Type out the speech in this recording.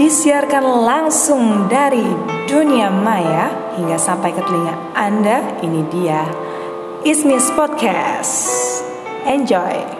Disiarkan langsung dari dunia maya hingga sampai ke telinga Anda. Ini dia Ismis Podcast. Enjoy.